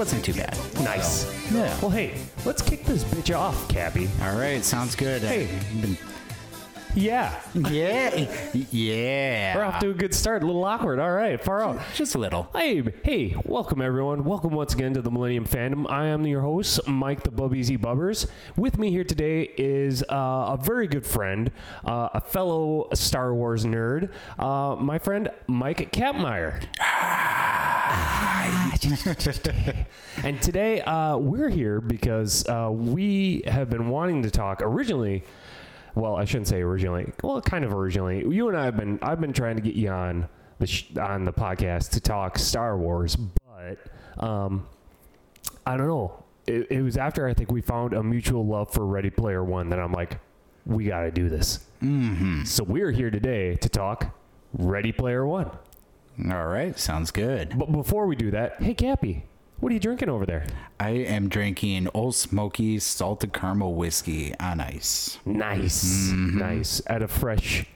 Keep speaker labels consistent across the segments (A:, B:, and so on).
A: Wasn't too bad.
B: Nice.
A: Yeah.
B: Well, hey, let's kick this bitch off, Cappy.
A: All right, sounds good.
B: Hey.
A: I've been-
B: Yeah.
A: yeah, yeah.
B: We're off to a good start. A little awkward. All right, far out.
A: just a little.
B: Hey, hey, welcome everyone. Welcome once again to the Millennium Fandom. I am your host, Mike the Bub Easy Bubbers. With me here today is uh, a very good friend, uh, a fellow Star Wars nerd, uh, my friend Mike Kappmeyer. and today uh, we're here because uh, we have been wanting to talk originally. Well, I shouldn't say originally. Well, kind of originally. You and I have been. I've been trying to get you on the sh- on the podcast to talk Star Wars, but um, I don't know. It, it was after I think we found a mutual love for Ready Player One that I'm like, we got to do this. Mm-hmm. So we're here today to talk Ready Player One.
A: All right, sounds good.
B: But before we do that, hey Cappy, what are you drinking over there?
A: I am drinking Ole Smoky salted caramel whiskey on ice.
B: Nice, nice. At a fresh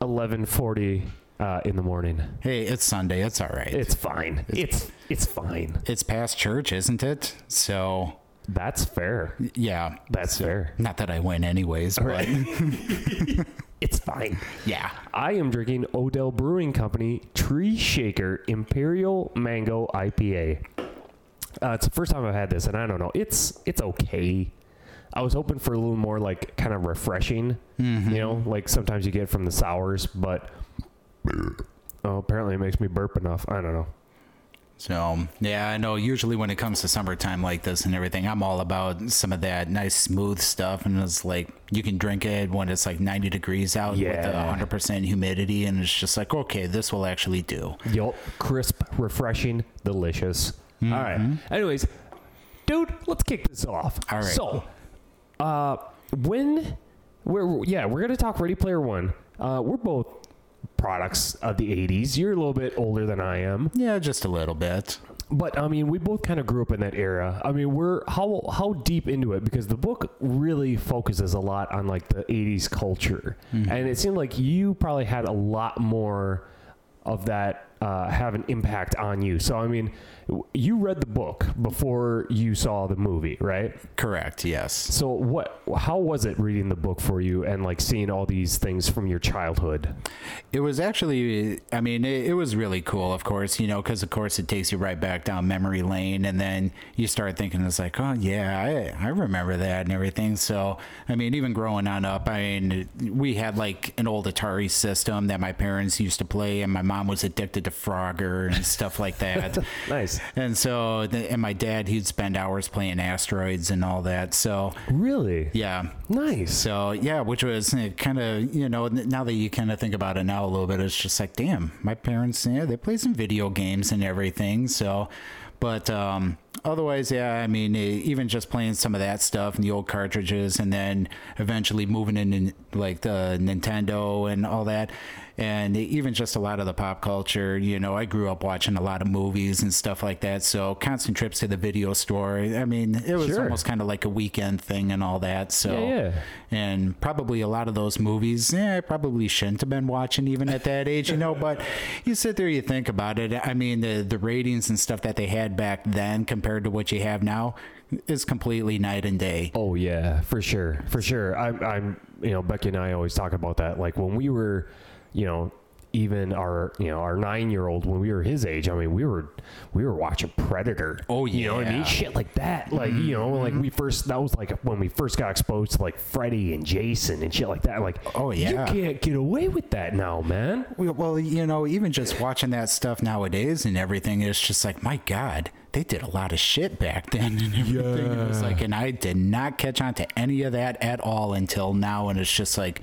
B: 11:40 uh, in the morning.
A: Hey, it's Sunday. It's all right.
B: It's fine. It's it's fine.
A: it's past church, isn't it? So,
B: That's fair.
A: yeah.
B: That's fair.
A: Not that I win anyways, but
B: It's fine.
A: yeah.
B: I am drinking Odell Brewing Company Tree Shaker Imperial Mango IPA. Uh, it's the first time I've had this, and I don't know. It's it's okay. I was hoping for a little more like kind of refreshing, you know, like sometimes you get from the sours, but oh, apparently it makes me burp enough. I don't know.
A: So, yeah, I know usually when it comes to summertime like this and everything, I'm all about some of that nice smooth stuff. And it's like you can drink it when it's like 90 degrees out
B: Yeah.
A: with 100% humidity. And it's just like, okay, this will actually do.
B: Yup, crisp, refreshing, delicious. All right. Anyways, dude, let's kick this off.
A: All right.
B: So, uh, when we're yeah, we're gonna talk Ready Player One. Uh, we're both products of the '80s. You're a little bit older than I am,
A: Yeah, just a little bit.
B: but I mean, we both kind of grew up in that era. I mean, we're how how deep into it because the book really focuses a lot on like the '80s culture, and it seemed like you probably had a lot more of that uh, have an impact on you. So I mean, you read the book before you saw the movie, right?
A: Correct, yes.
B: So what? How was it reading the book for you and like seeing all these things from your childhood?
A: It was actually, I mean, it, it was really cool, of course, you know, because of course it takes you right back down memory lane. And then you start thinking, it's like, oh, yeah, I, I remember that and everything. So, I mean, even growing on up, I mean, we had like an old Atari system that my parents used to play, and my mom was addicted to Frogger and stuff like that.
B: Nice.
A: And so, the- and my dad, he'd spend hours playing asteroids and all that. So,
B: Really?
A: yeah.
B: Nice.
A: So yeah, which was kind of you know now that you kind of think about it now a little bit, it's just like damn, my parents yeah they play some video games and everything. So, but um, otherwise yeah, I mean e- even just playing some of that stuff and the old cartridges, and then eventually moving into like the Nintendo and all that. And even just a lot of the pop culture, you know, I grew up watching a lot of movies and stuff like that. So constant trips to the video store. I mean, it was
B: Sure.
A: almost kind of like a weekend thing and all that. So
B: Yeah, yeah.
A: and probably a lot of those movies, yeah, I probably shouldn't have been watching even at that age, you know. But you sit there, you think about it. I mean, the the ratings and stuff that they had back then compared to what you have now is completely night and day.
B: Oh yeah, for sure, for sure. I'm, I'm, you know, Becky and I always talk about that. Like when we were, you know, even our, you know, our nine-year-old when we were his age. I mean, we were, we were watching Predator.
A: Oh, yeah,
B: you know what I mean?
A: yeah.
B: Shit like that. Like you know, like mm-hmm. we first that was like when we first got exposed to like Freddy and Jason and shit like that. Like,
A: Oh, yeah.
B: you can't get away with that now, man.
A: Well- Well, you know, even just watching that stuff nowadays and everything, it's just like, my God, they did a lot of shit back then and everything. It was like, and I did not catch on to any of that at all until now. And it's just like,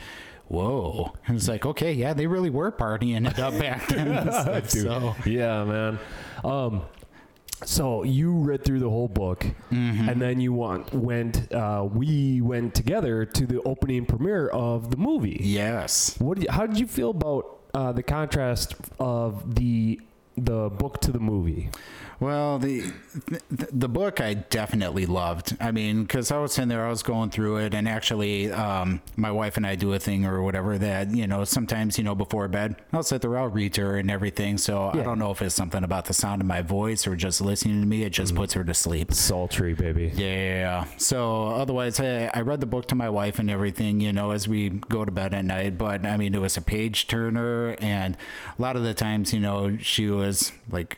A: whoa. And it's like, okay, yeah, they really were partying it up back then. so,
B: Yeah, man. Um, so you read through the whole book, and then you want, went. Uh, we went together to the opening premiere of the movie.
A: yes.
B: What? Did you, how did you feel about uh, the contrast of the the book to the movie?
A: Well, the the book I definitely loved. I mean, because I was sitting there, I was going through it, and actually, um, my wife and I do a thing or whatever that you know sometimes you know before bed I'll sit there, I'll read to her and everything. So
B: Yeah.
A: I don't know if it's something about the sound of my voice or just listening to me. It just puts her to sleep.
B: Sultry, baby.
A: Yeah. So otherwise, I, I read the book to my wife and everything, you know, as we go to bed at night. But I mean, it was a page turner, and a lot of the times, you know, she was like.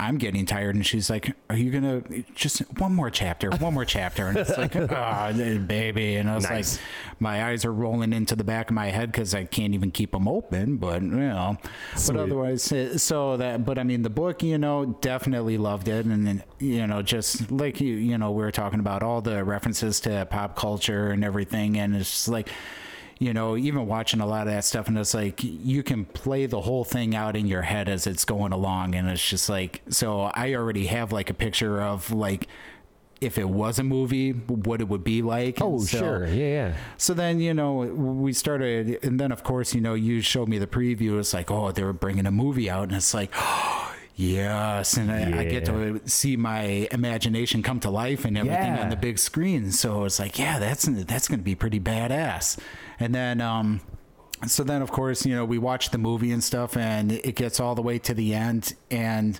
A: I'm getting tired, and she's like, "Are you gonna just one more chapter, one more chapter?" And it's like, "Ah, baby," and I was
B: Nice.
A: like, my eyes are rolling into the back of my head because I can't even keep them open. But you know,
B: Sweet.
A: but otherwise, uh, so that. But I mean, the book, you know, definitely loved it, and then you know, just like you, you know, we were talking about all the references to pop culture and everything, and it's just like. You know, even watching a lot of that stuff, and it's like you can play the whole thing out in your head as it's going along, and it's just like so. I already have like a picture of like if it was a movie, what it would be like.
B: Oh,
A: so-
B: sure. Yeah, yeah.
A: so then, you know, we started, and then of course, you know, you showed me the preview. It's like, oh, they were bringing a movie out, and it's like, yes, and I, I get to see my imagination come to life and everything
B: Yeah.
A: on the big screen. So it's like, yeah, that's that's going to be pretty badass. And then, um, so then of course, you know, we watch the movie and stuff, and it gets all the way to the end, and.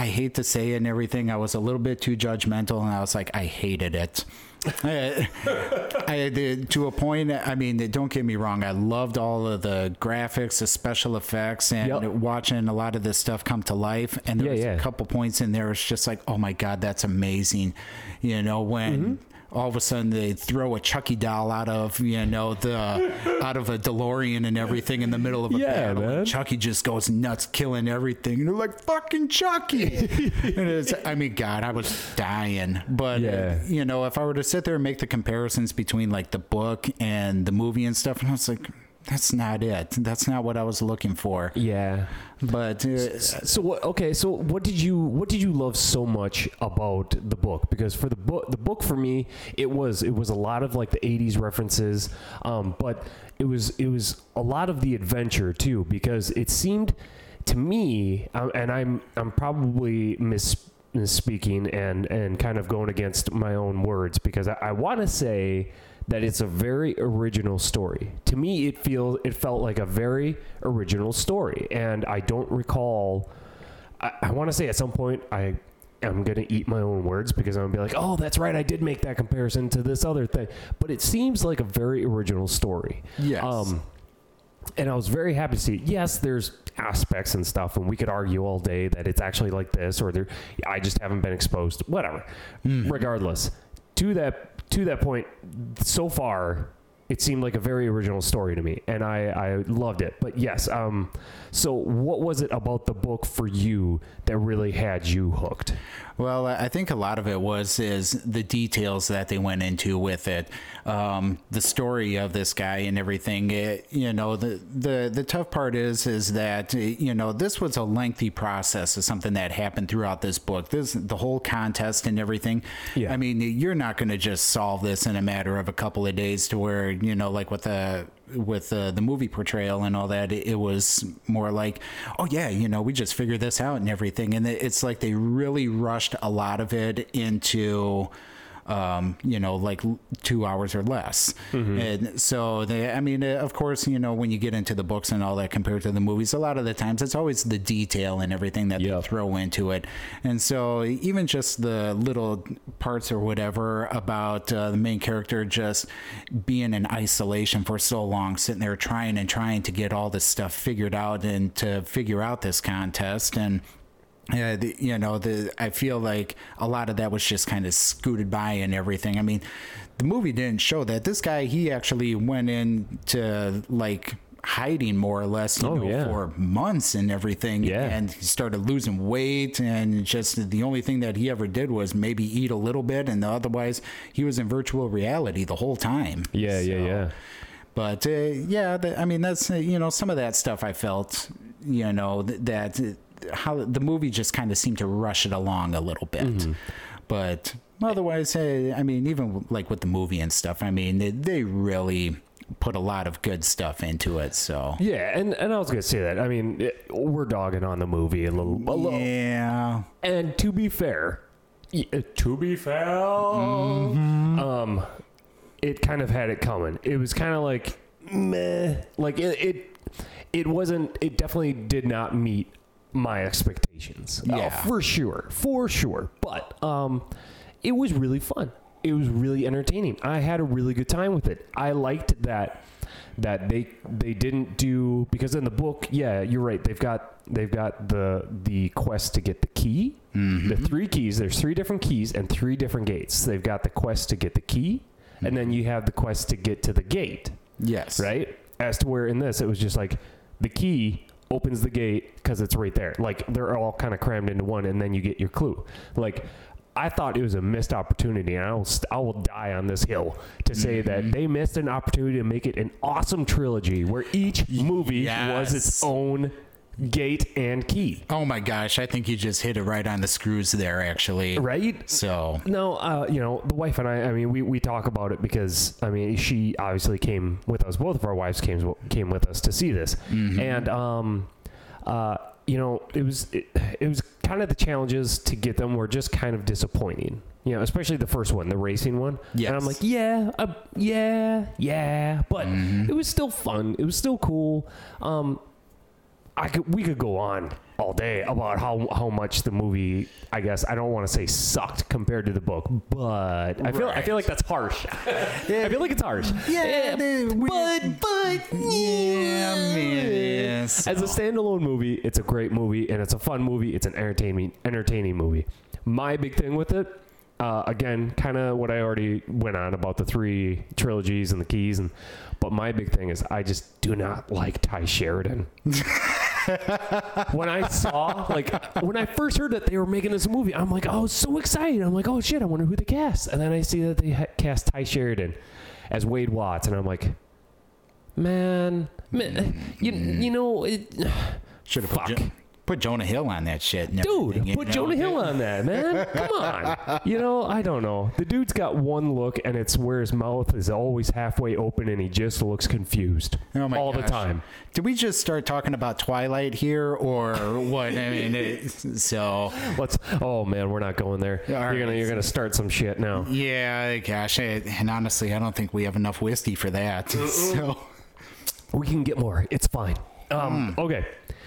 A: I hate to say it and everything. I was a little bit too judgmental, and I was like, I hated it. I, I did to a point. I mean, don't get me wrong. I loved all of the graphics, the special effects, and
B: Yep.
A: watching a lot of this stuff come to life. And there
B: Yeah,
A: was
B: yeah.
A: a couple points in there. It's just like, oh my god, that's amazing. You know when.
B: Mm-hmm.
A: All of a sudden, they throw a Chucky doll out of you know the out of a DeLorean and everything in the middle of a
B: Yeah,
A: battle. and
B: man.
A: Chucky just goes nuts, killing everything. And they're like, "Fucking Chucky!" and it's, I mean, God, I was dying. But
B: Yeah.
A: Uh, you know, if I were to sit there and make the comparisons between like the book and the movie and stuff, and I was like, that's not it. That's not what I was looking for.
B: Yeah.
A: But uh,
B: So what? Okay. So what did you what did you love so much about the book? Because for the book, the book for me, it was it was a lot of like the '80s references, um, but it was it was a lot of the adventure too. Because it seemed to me, um, and I'm I'm probably mis misspeaking and and kind of going against my own words because I, I want to say that it's a very original story. To me, it feels it felt like a very original story, and I don't recall. I, I want to say at some point I am gonna eat my own words because I'm gonna be like, oh, that's right, I did make that comparison to this other thing, but it seems like a very original story.
A: Yes.
B: Um, and I was very happy to see. Yes, there's aspects and stuff, and we could argue all day that it's actually like this, or there. I just haven't been exposed. Whatever. Regardless, to that to that point, so far, it seemed like a very original story to me, and I I loved it. But yes, um, so what was it about the book for you that really had you hooked?
A: Well, I think a lot of it was is the details that they went into with it, um, the story of this guy and everything. It, you know, the the the tough part is is that uh, you know this was a lengthy process of something that happened throughout this book. This the whole contest and everything.
B: Yeah.
A: I mean, you're not going to just solve this in a matter of a couple of days to where you know, like with the with uh, the movie portrayal and all that, it was more like, oh yeah, you know, we just figured this out and everything, and it's like they really rushed a lot of it into. Um, you know, like two hours or less. And so, they, I mean, uh, of course, you know, when you get into the books and all that compared to the movies, a lot of the times it's always the detail and everything that
B: Yep.
A: they throw into it. And so, even just the little parts or whatever about uh, the main character just being in isolation for so long, sitting there trying and trying to get all this stuff figured out and to figure out this contest. And yeah, the, you know, the I feel like a lot of that was just kind of scooted by and everything. I mean, the movie didn't show that. This guy, he actually went into like hiding more or less, you
B: Oh,
A: know,
B: yeah.
A: for months and everything.
B: Yeah.
A: And he started losing weight, and just the only thing that he ever did was maybe eat a little bit, and otherwise he was in virtual reality the whole time.
B: Yeah, yeah,
A: So-
B: yeah.
A: but uh, yeah, the, I mean that's uh, you know some of that stuff I felt you know th- that how the movie just kind of seemed to rush it along a little bit,
B: Mm-hmm.
A: but otherwise, uh, I mean even like with the movie and stuff, I mean they, they really put a lot of good stuff into it. So
B: Yeah, and, and I was gonna say that. I mean, it, we're dogging on the movie a little, a little.
A: yeah,
B: And to be fair, uh, to be fair,
A: Mm-hmm.
B: um, it kind of had it coming. It was kind of like meh, like it, it, it wasn't. It definitely did not meet my expectations. Uh,
A: Yeah.
B: for sure, for sure. But um, it was really fun. It was really entertaining. I had a really good time with it. I liked that that they they didn't do because in the book, yeah, you're right. They've got they've got the the quest to get the key. The three keys. There's three different keys and three different gates. They've got the quest to get the key, and then you have the quest to get to the gate
A: yes,
B: right? As to where in this it was just like the key opens the gate because it's right there. Like they're all kind of crammed into one, and then you get your clue. Like I thought it was a missed opportunity, and I will st- I will die on this hill to say that mm-hmm. they missed an opportunity to make it an awesome trilogy where each movie was its own gate and key,
A: Oh my gosh, I think you just hit it right on the screws there, actually.
B: right?
A: So
B: No, uh, you know, the wife and I. I mean, we, we talk about it because I mean, she obviously came with us. Both of our wives came came with us to see this, and um, uh, you know, it was it, it was kind of the challenges to get them were just kind of disappointing. You know, especially the first one, the racing one. And I'm like, yeah, uh, yeah, yeah, but it was still fun. It was still cool. Um, I could we could go on all day about how how much the movie I guess I don't want to say sucked compared to the book, but I feel I feel like that's harsh. yeah. I feel like it's harsh.
A: Yeah,
B: but but
A: yeah, man, yes.
B: as a standalone movie, it's a great movie and it's a fun movie. It's an entertaining entertaining movie. My big thing with it, uh, again, kind of what I already went on about the three trilogies and the keys, and but my big thing is I just do not like Tye Sheridan. when I saw, like, when I first heard that they were making this movie, I'm like, oh, so excited. I'm like, oh shit, I wonder who they cast. And then I see that they ha- cast Tye Sheridan as Wade Watts, and I'm like, man, man you, you know, it,
A: Should have put. Put Jonah Hill on that shit.
B: dude,
A: everything, you
B: put
A: know?
B: Jonah Hill on that, man. Come on. You know, I don't know. The dude's got one look, and it's where his mouth is always halfway open, and he just looks confused
A: Oh
B: all the time.
A: Did we just start talking about Twilight here, or what? I mean, it, so
B: Let's. Oh man, we're not going there.
A: All
B: you're
A: right.
B: gonna you're gonna start some shit now.
A: yeah, gosh, I, and honestly, I don't think we have enough whiskey for that. So
B: We can get more. It's fine. Um,
A: Hmm.
B: Okay.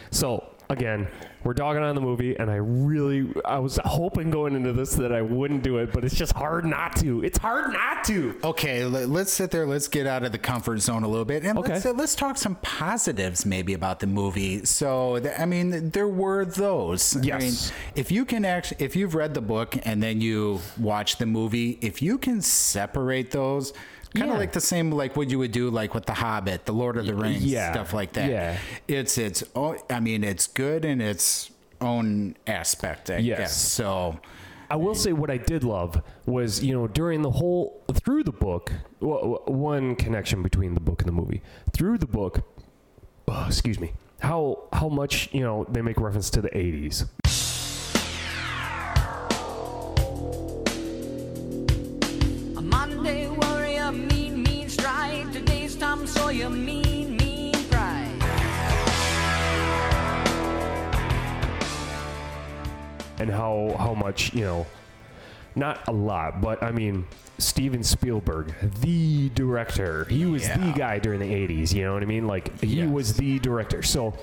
B: So again, we're dogging on the movie, and I really, I was hoping going into this that I wouldn't do it, but it's just hard not to. It's hard not to.
A: okay, let, us sit there. Let's get out of the comfort zone a little bit, and let's uh, let's talk some positives maybe about the movie. So, I mean, there were those. I
B: Yes.
A: mean, if you can actually, if you've read the book and then you watch the movie, if you can separate those. Kind of
B: Yeah.
A: like the same, like what you would do, like with the Hobbit, the Lord of the Rings,
B: yeah.
A: stuff like that.
B: Yeah.
A: it's it's. Oh, I mean, it's good in its own aspect. I
B: Yes.
A: guess. So,
B: I will say what I did love was, you know, during the whole through the book, w- w- one connection between the book and the movie. Through the book, oh, excuse me, how how much you know they make reference to the '80s.
C: A Monday warrior, mean, mean stride. Today's Tom Sawyer, mean, mean pride.
B: and how how much you know not a lot but i mean steven spielberg the director he was the guy during the 80s you know what i mean like he
A: Yes.
B: was the director so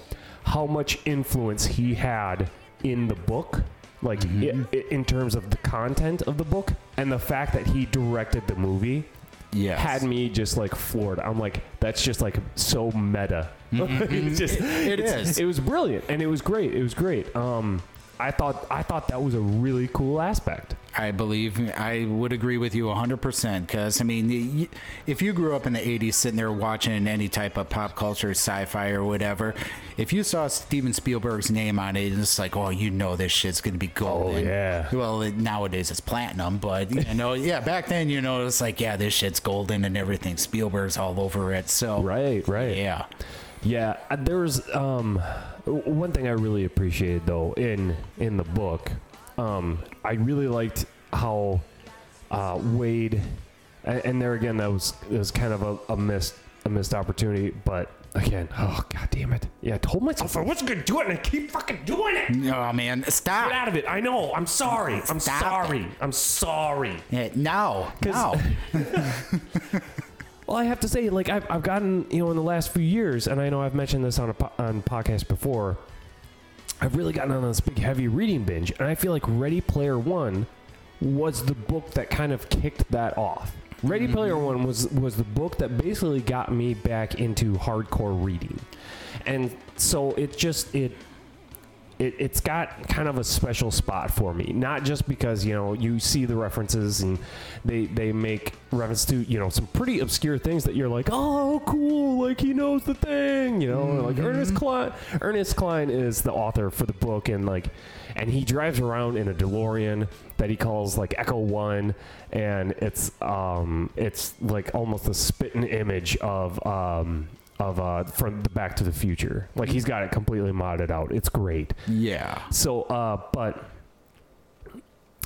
B: how much influence he had in the book like
A: Mm-hmm.
B: i- i- in terms of the content of the book and the fact that he directed the movie
A: yes.
B: had me just like floored. I'm like, that's just like so meta. It's just,
A: Mm-hmm. It
B: it's-
A: is.
B: It was brilliant, and it was great. It was great. Um, I thought I thought that was a really cool aspect.
A: I believe I would agree with you 100% because, I mean, if you grew up in the 80s sitting there watching any type of pop culture, sci fi, or whatever, if you saw Steven Spielberg's name on it, it's like, oh, you know this shit's going to be golden.
B: yeah.
A: Well, it, nowadays it's platinum, but, you know, yeah, back then, you know, it's like, yeah, this shit's golden and everything. Spielberg's all over it. So,
B: Right, right.
A: yeah.
B: Yeah, uh, there was um, one thing I really appreciated though in in the book. Um, I really liked how uh, Wade, and, and there again that was it was kind of a, a missed a missed opportunity. But again, oh god damn it! Yeah, I told myself I wasn't gonna do it, and I keep fucking doing it.
A: Oh man, stop!
B: Get out of it! I know. I'm sorry. I'm
A: Stop
B: sorry. I'm sorry.
A: Yeah, no,
B: 'Cause-
A: no.
B: Well, I have to say, like I've, I've gotten, you know, in the last few years, and I know I've mentioned this on a on podcast before. I've really gotten on this big heavy reading binge, and I feel like Ready Player One was the book that kind of kicked that off. Ready mm-hmm. Player One was was the book that basically got me back into hardcore reading, and so it just it it, it's got kind of a special spot for me. Not just because you know you see the references and they they make reference to you know some pretty obscure things that you're like, oh, cool, like he knows the thing, you know. Like Ernest Cline, Ernest Cline is the author for the book, and like, and he drives around in a DeLorean that he calls like Echo One, and it's um it's like almost a spitting image of um of uh from the Back to the Future. Like he's got it completely modded out. It's great.
A: yeah.
B: So, uh, but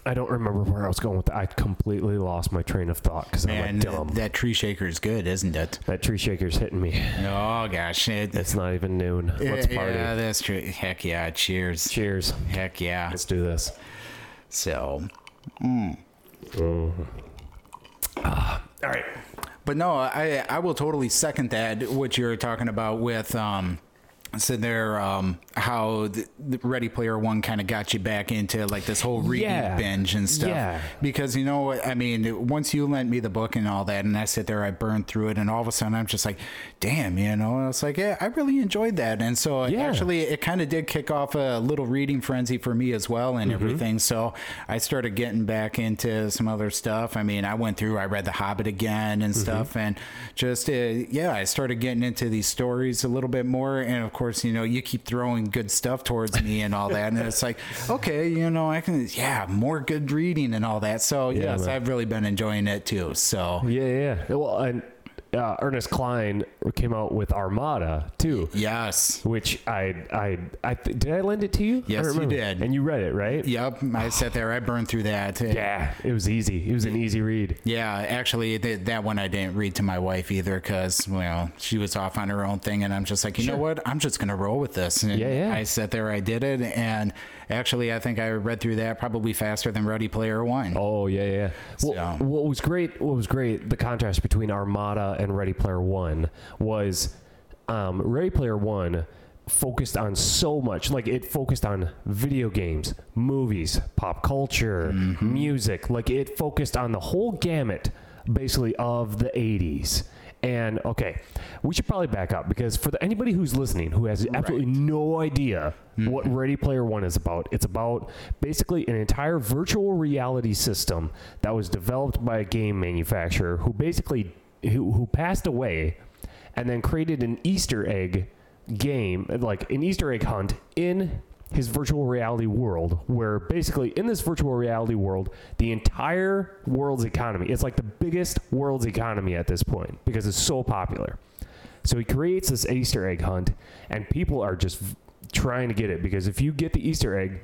B: I don't remember where I was going with that. I completely lost my train of thought because I'm
A: Man,
B: like dumb.
A: that, that tree shaker is good, isn't it?
B: that tree shaker's hitting me.
A: Oh gosh, it,
B: It's not even noon. Let's
A: yeah,
B: party.
A: Yeah, that's true. Heck yeah! Cheers.
B: Cheers.
A: Heck yeah.
B: Let's do this.
A: So,
B: All right.
A: But no, I I will totally second that. What you're talking about with um, so there um how the, the Ready Player One kind of got you back into like this whole reading
B: Yeah.
A: binge and stuff.
B: Yeah.
A: Because you know, I mean, once you lent me the book and all that, and I sit there, I burned through it, and all of a sudden I'm just like, damn, you know, and was like, yeah, I really enjoyed that, and so
B: Yeah.
A: actually it kind of did kick off a little reading frenzy for me as well, and
B: Mm-hmm.
A: everything. So I started getting back into some other stuff. I mean, I went through, I read The Hobbit again and
B: Mm-hmm.
A: stuff, and just uh, yeah, I started getting into these stories a little bit more, and of course, you know, you keep throwing good stuff towards me and all that, and it's like, okay, you know, I can, yeah, more good reading and all that. So yes,
B: man.
A: I've really been enjoying it too. So
B: Yeah, yeah. yeah. Well, and uh, Ernest Cline came out with Armada too.
A: yes.
B: Which I, I, I th- did I lend it to you?
A: Yes, you did.
B: And you read it, right?
A: Yep, I sat there. I burned through that.
B: Yeah, it was easy. It was an easy read.
A: Yeah, actually, th- that one I didn't read to my wife either because, well, she was off on her own thing, and I'm just like, you know what? I'm just gonna roll with this. And
B: Yeah, yeah.
A: I sat there, I did it, and actually, I think I read through that probably faster than Ready Player One.
B: Oh yeah, yeah. Well,
A: So-
B: what was great? What was great? The contrast between Armada and Ready Player One was um, Ready Player One focused on so much. Like it focused on video games, movies, pop culture,
A: Mm-hmm.
B: music. Like it focused on the whole gamut, basically of the '80s. And okay, we should probably back up because for the, anybody who's listening who has absolutely no idea what mm-hmm. Ready Player One is about, it's about basically an entire virtual reality system that was developed by a game manufacturer who basically who, who passed away and then created an Easter egg game, like an Easter egg hunt in his virtual reality world, where basically in this virtual reality world, the entire world's economy, it's like the biggest world's economy at this point because it's so popular. So he creates this Easter egg hunt, and people are just v- trying to get it because if you get the Easter egg,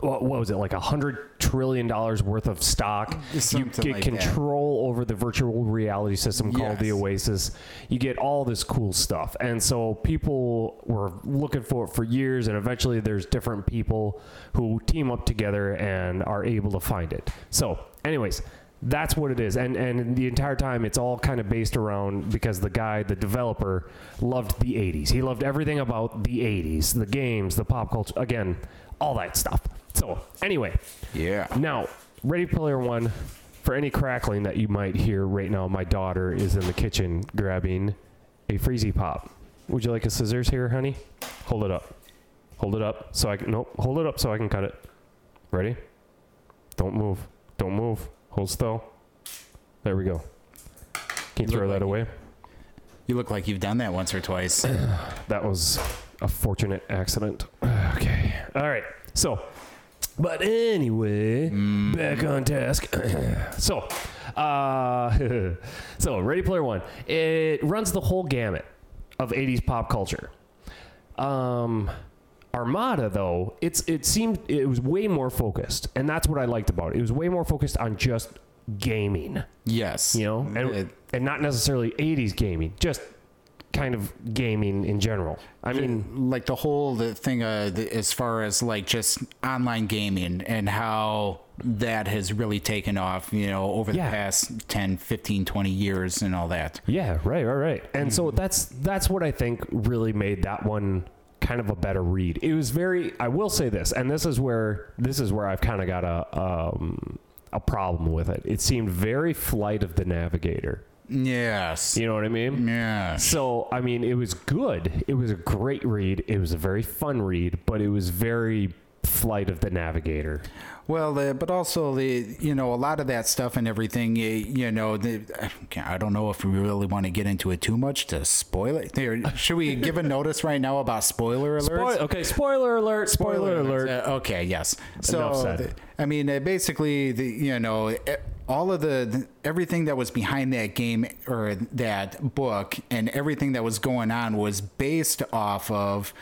B: what, was it like a hundred trillion dollars worth of stock? You get
A: like that.
B: control over the virtual reality system called the Oasis. You get all this cool stuff, and so people were looking for it for years, and eventually there's different people who team up together and are able to find it. So, anyways. That's what it is, and and the entire time it's all kind of based around because the guy, the developer, loved the '80s. He loved everything about the '80s, the games, the pop culture, again, all that stuff. So anyway,
A: Yeah.
B: now, Ready Player One, for any crackling that you might hear right now, my daughter is in the kitchen grabbing a Freezy Pop. Would you like a scissors here, honey? Hold it up. Hold it up so I can. Nope. Hold it up so I can cut it. Ready? Don't move. Don't move. Hold still. There we go. Can you
A: You
B: throw that
A: like-
B: away?
A: You look like you've done that once or twice.
B: That was a fortunate accident. Okay. All right. So, but anyway, back on task. so, uh, so Ready Player One, it runs the whole gamut of 80s pop culture. Um, Armada, though, it's it seemed it was way more focused, and that's what I liked about it. It was way more focused on just gaming,
A: Yes.
B: you know, and,
A: It-
B: and not necessarily 80s gaming, just kind of gaming in general. I mean,
A: like the whole the thing uh, the, as far as like just online gaming and how that has really taken off you know over the
B: Yeah.
A: past 10 15 20 years and all that
B: Yeah, right, right, right. And so that's that's what I think really made that one kind of a better read. It was very I will say this, and this is where this is where I've kind of got a um a problem with it. It seemed very flight of the navigator.
A: Yes
B: You know what I mean?
A: yes
B: So, I mean, it was good. It was a great read. It was a very fun read, but it was very flight of the navigator.
A: Well, uh, but also the you know a lot of that stuff and everything. You, you know, the, I don't know if we really want to get into it too much to spoil it. There, should we give a notice right now about spoiler alerts?
B: Spoil- okay, spoiler alert, spoiler, alert.
A: Uh, okay, yes. So, the- I mean, uh, basically, the you know, e- all of the, the everything that was behind that game or that book and everything that was going on was based off of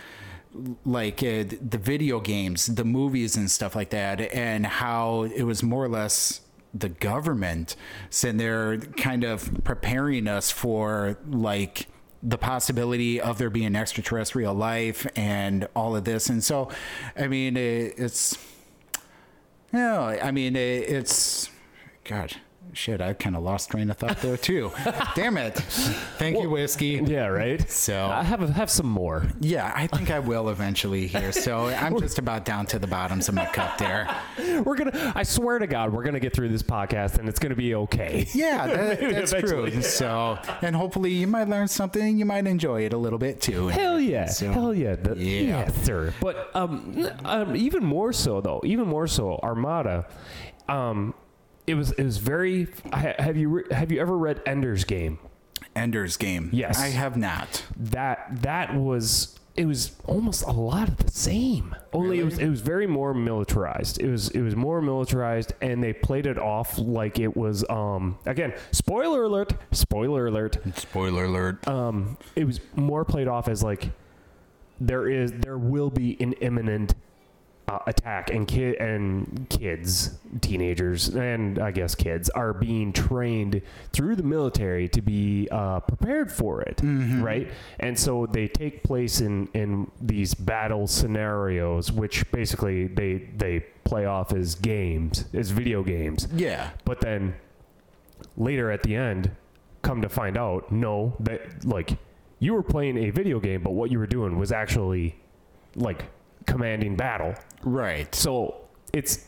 A: like uh, the video games, the movies and stuff like that, and how it was more or less the government sitting there kind of preparing us for like the possibility of there being extraterrestrial life and all of this. And so, I mean, it, it's, no, I mean, it, it's, God, shit, I kind of lost train of thought there too. Damn it. Thank you, whiskey.
B: Yeah, right.
A: So-
B: I have have some more.
A: Yeah, I think I will eventually here. So I'm just about down to the bottoms of my cup there.
B: We're gonna. I swear to God, we're gonna get through this podcast, and it's gonna be okay.
A: Yeah, that, that's
B: Eventually.
A: true. So, and hopefully you might learn something. You might enjoy it a little bit too.
B: Hell yeah,
A: So-
B: hell yeah, The-
A: Yeah.
B: yeah, sir. But um, um, even more so though, even more so, Armada. Um, it was it was very. Have you re- have you ever read Ender's Game?
A: Ender's Game.
B: Yes.
A: I have not.
B: That that was it was almost a lot of the same. Only it was it was very more militarized. It was it was more militarized, and they played it off like it was. Um, again, spoiler alert! Spoiler alert!
A: Spoiler alert.
B: um, it was more played off as like there is there will be an imminent uh, attack and kid and kids teenagers and i guess kids are being trained through the military to be uh, prepared for it right? And so they take place in in these battle scenarios which basically they they play off as games as video games.
A: Yeah.
B: but then later at the end, come to find out, no, that like you were playing a video game, but what you were doing was actually like commanding battle.
A: Right.
B: So it's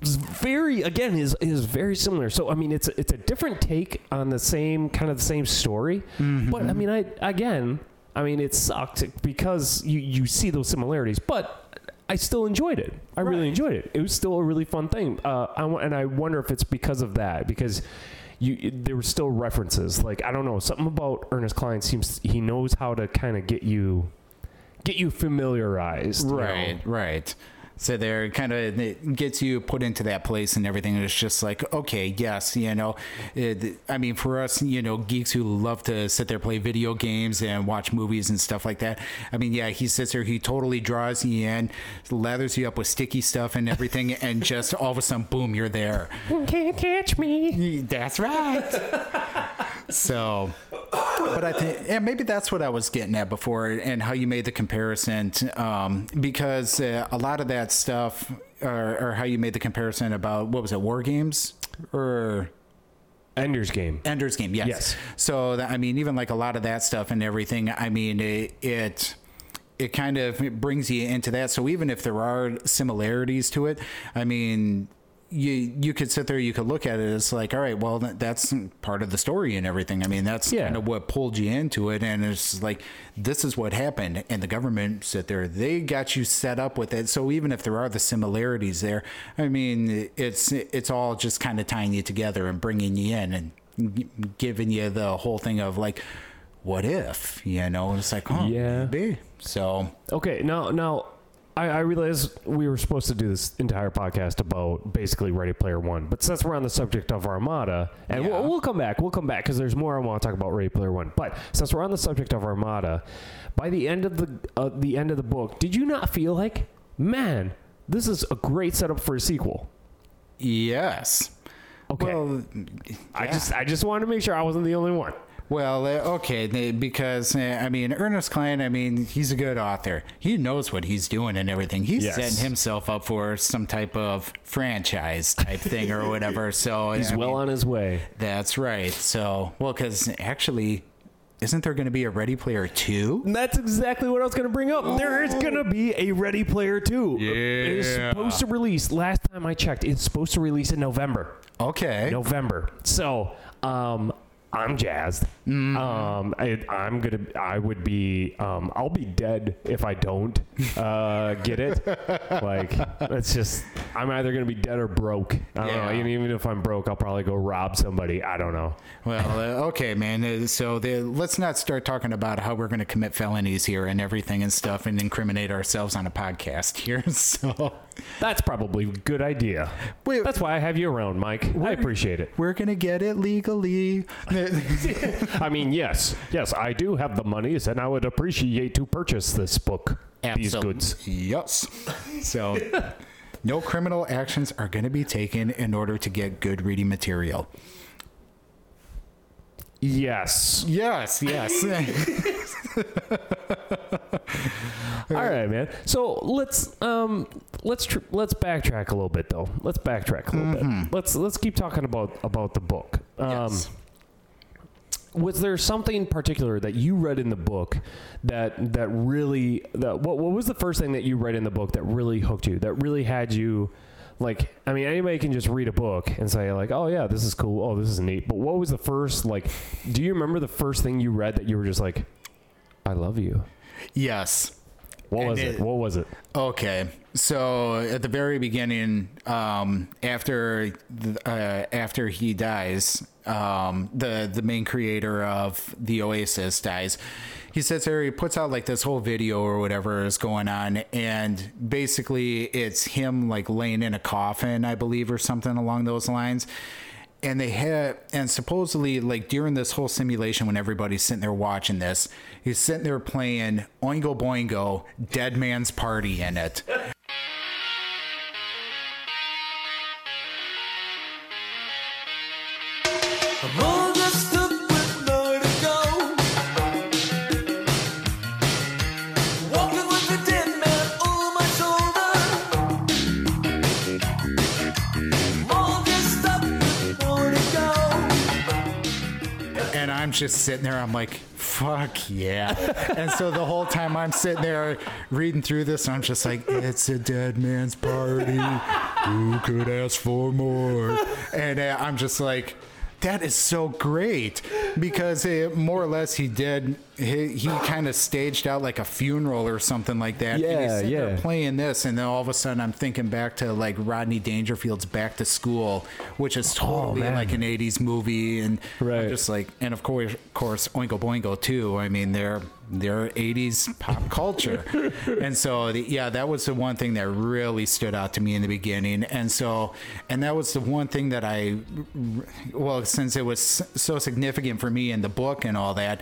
B: it's very again is is very similar. So I mean it's it's a different take on the same kind of the same story. But I mean I again I mean it sucked because you you see those similarities, but I still enjoyed it. I really enjoyed it. It was still a really fun thing. Uh, I, and I wonder if it's because of that because you there were still references. Like I don't know something about Ernest Cline seems he knows how to kind of get you get you familiarized. you know?
A: Right, right. So there kind of it gets you put into that place and everything. It's just like, okay, yes, you know, it, I mean, for us, you know, geeks who love to sit there, play video games and watch movies and stuff like that. I mean, yeah, he sits there, he totally draws you in, lathers you up with sticky stuff and everything, and just all of a sudden, boom, you're there.
B: Can't catch me.
A: That's right. so, but I think, yeah, maybe that's what I was getting at before, and how you made the comparison, um, because uh, a lot of that stuff, or, or how you made the comparison about what was it, War Games, or
B: Ender's Game.
A: Ender's Game, yes.
B: Yes.
A: So that, I mean, even like a lot of that stuff and everything. I mean, it it, it kind of brings you into that. So even if there are similarities to it, I mean. You you could sit there, you could look at it. It's like, all right, well, that's part of the story and everything. I mean, that's
B: Yeah.
A: kind of what pulled you into it, and it's like, this is what happened, and the government sit there, they got you set up with it. So even if there are the similarities there, I mean, it's it's all just kind of tying you together and bringing you in and giving you the whole thing of like, what if, you know? It's like, oh,
B: Yeah.
A: maybe. So
B: Okay, now now I, I realize we were supposed to do this entire podcast about basically Ready Player One, but since we're on the subject of Armada, and
A: Yeah.
B: we'll, we'll come back, we'll come back because there's more I want to talk about Ready Player One. But since we're on the subject of Armada, by the end of the uh, the end of the book, did you not feel like, man, this is a great setup for a sequel?
A: Yes.
B: Okay.
A: Well,
B: I just I just wanted to make sure I wasn't the only one.
A: Well, uh, okay, because uh, I mean, Ernest Cline. I mean, he's a good author. He knows what he's doing and everything. He's
B: Yes.
A: setting himself up for some type of franchise type thing or whatever. So
B: He's
A: I
B: well
A: mean,
B: on his way.
A: That's right. So, well, because actually, isn't there going to be a Ready Player Two?
B: That's exactly what I was going to bring up. There is going to be a Ready Player 2. Yeah. It is supposed to release, last time I checked, it's supposed to release in November.
A: Okay.
B: November. So, um, I'm jazzed. Um, I, I'm gonna. I would be. Um, I'll be dead if I don't uh, get it. like it's just. I'm either gonna be dead or broke. I don't know.
A: Yeah.
B: And even if I'm broke, I'll probably go rob somebody. I don't know.
A: Well, uh, okay, man. Uh, So the, let's not start talking about how we're going to commit felonies here and everything and stuff and incriminate ourselves on a podcast here. So
B: That's probably a good idea.
A: Wait.
B: That's why I have you around, Mike. I appreciate it.
A: we're going to get it legally.
B: I mean, yes, yes, I do have the monies, and I would appreciate to purchase this book. These
A: Absol-
B: goods.
A: Yes. So no criminal actions are going to be taken in order to get good reading material.
B: Yes.
A: Yes, yes.
B: All right, man. So let's um let's tr- let's backtrack a little bit though. Let's backtrack a little bit. Let's let's keep talking about about the book. Um,
A: Yes.
B: Was there something particular that you read in the book that that really that what what was the first thing that you read in the book that really hooked you? That really had you like I mean anybody can just read a book and say like oh yeah this is cool. Oh this is neat. But what was the first like do you remember the first thing you read that you were just like I love you
A: yes.
B: what
A: And
B: was it,
A: it-
B: what was it?
A: Okay, so at the very beginning, um, after the, uh, after he dies, um, the the main creator of the Oasis dies. He sits there, he puts out like this whole video or whatever is going on, and basically it's him like laying in a coffin, I believe, or something along those lines. And they had, and supposedly, like during this whole simulation, when everybody's sitting there watching this, he's sitting there playing Oingo Boingo, Dead Man's Party in it.
D: I'm
A: just sitting there, I'm like, fuck yeah. and so the whole time I'm sitting there reading through this, I'm just like, it's a dead man's party. Who could ask for more? And uh, I'm just like, that is so great because uh, more or less he did he, he kind of staged out like a funeral or something like that.
B: Yeah, yeah.
A: playing this, and then all of a sudden I'm thinking back to like Rodney Dangerfield's Back to School, which is oh, totally
B: man.
A: like an '80s movie, and
B: Right.
A: Just like, and of course, of course, Oingo Boingo too. I mean, they're they're '80s pop culture, and so the, yeah, that was the one thing that really stood out to me in the beginning, and so and that was the one thing that I, well, since it was so significant for me in the book and all that.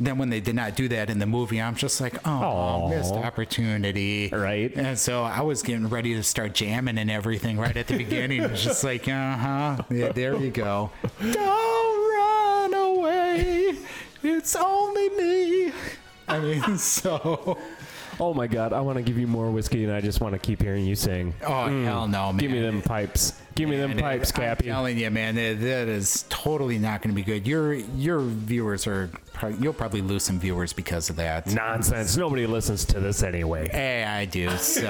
A: Then when they did not do that in the movie, I'm just like, oh,
B: Aw.
A: missed opportunity.
B: Right.
A: And so I was getting ready to start jamming and everything right at the beginning. It was just like, uh huh. Yeah, there you go. Don't run away. It's only me. I mean, so.
B: Oh my god, I want to give you more whiskey and I just want to keep hearing you sing.
A: Oh, hell no, man.
B: Give me them pipes. Give me them
A: And it-
B: pipes, Cappy.
A: I'm telling you, man, that, that is totally not going to be good. Your your viewers are, prob- you'll probably lose some viewers because of that.
B: Nonsense. Nobody listens to this anyway.
A: Hey, I do. So,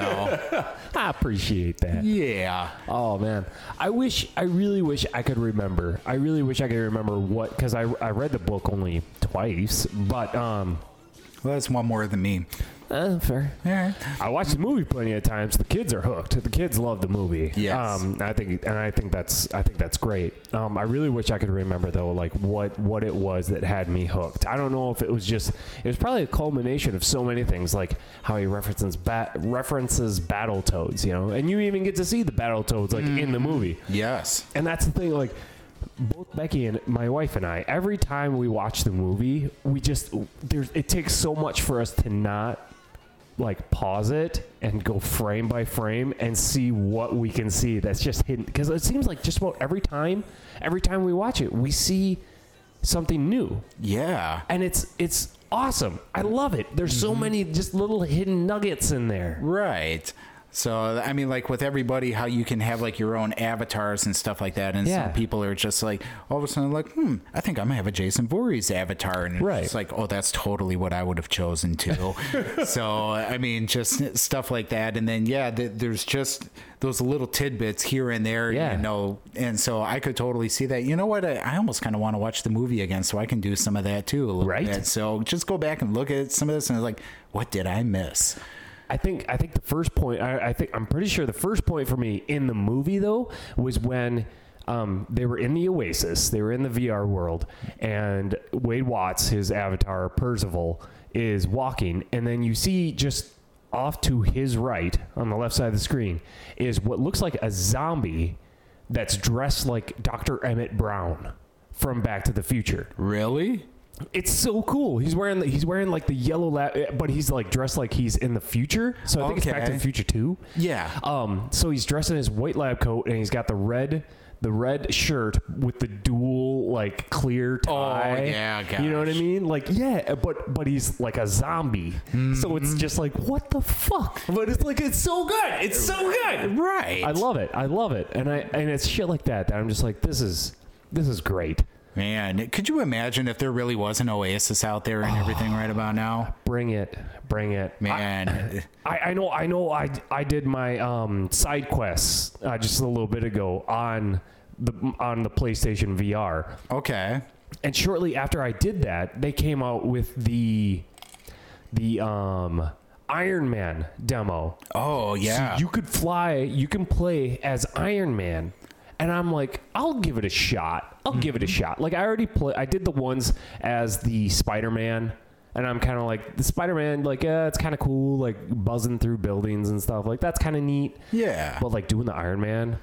B: I appreciate that.
A: yeah.
B: Oh man, I wish, I really wish I could remember. I really wish I could remember what, because I, I read the book only twice, but um,
A: Well, that's one more than me.
B: Uh, fair.
A: All right.
B: I watched the movie plenty of times. The kids are hooked. The kids love the movie.
A: Yes.
B: Um, I think, and I think that's, I think that's great. Um, I really wish I could remember though, like what, what it was that had me hooked. I don't know if it was just, it was probably a culmination of so many things, like how he references bat, references Battletoads, you know, and you even get to see the Battletoads like in the movie.
A: Yes.
B: And that's the thing, like both Becky and my wife and I, every time we watch the movie, we just there's it takes so much for us to not like pause it and go frame by frame and see what we can see that's just hidden. Because it seems like just about every time every time we watch it we see something new.
A: Yeah.
B: and it's it's awesome. I love it. There's so mm-hmm. many just little hidden nuggets in there.
A: Right. So I mean, like with everybody, how you can have like your own avatars and stuff like that, and
B: Yeah.
A: some people are just like all of a sudden like, hmm, I think I'm gonna have a Jason Voorhees avatar, and
B: Right.
A: it's like, oh, that's totally what I would have chosen too. so I mean, just stuff like that, and then yeah, th- there's just those little tidbits here and there,
B: Yeah.
A: you know, and so I could totally see that. You know what? I, I almost kind of want to watch the movie again, so I can do some of that too,
B: Right.
A: bit. So just go back and look at some of this, and it's like, what did I miss?
B: I think I think the first point I, I think I'm pretty sure the first point for me in the movie though was when um, they were in the Oasis, they were in the VR world, and Wade Watts, his avatar Percival, is walking, and then you see just off to his right on the left side of the screen is what looks like a zombie that's dressed like Dr. Emmett Brown from Back to the Future.
A: Really?
B: It's so cool. He's wearing the, he's wearing like the yellow lab, but he's like dressed like he's in the future. So I think it's Back to
A: Okay.
B: the Future too.
A: Yeah.
B: Um. So he's dressed in his white lab coat and he's got the red the red shirt with the dual like clear tie.
A: Oh, yeah,
B: You know what I
A: gosh.
B: mean? Like yeah, but but he's like a zombie. So
A: Mm-hmm.
B: it's just like what the fuck? But it's like it's so good. It's so good.
A: Right.
B: I love it. I love it. And I and it's shit like that that I'm just like this is this is great.
A: Man, could you imagine if there really was an Oasis out there and everything right about now?
B: Bring it, bring it,
A: Man,
B: I, I know, I know. I I did my um, side quests uh, just a little bit ago on the on the PlayStation VR,
A: okay.
B: and shortly after I did that, they came out with the the um, Iron Man demo.
A: Oh, yeah.
B: So you could fly, you can play as Iron Man. And I'm like, I'll give it a shot. I'll give it a shot. Like I already play I did the ones as the Spider-Man and I'm kind of like the Spider-Man like yeah, it's kind of cool like buzzing through buildings and stuff. Like that's kind of neat.
A: yeah.
B: But like doing the Iron Man,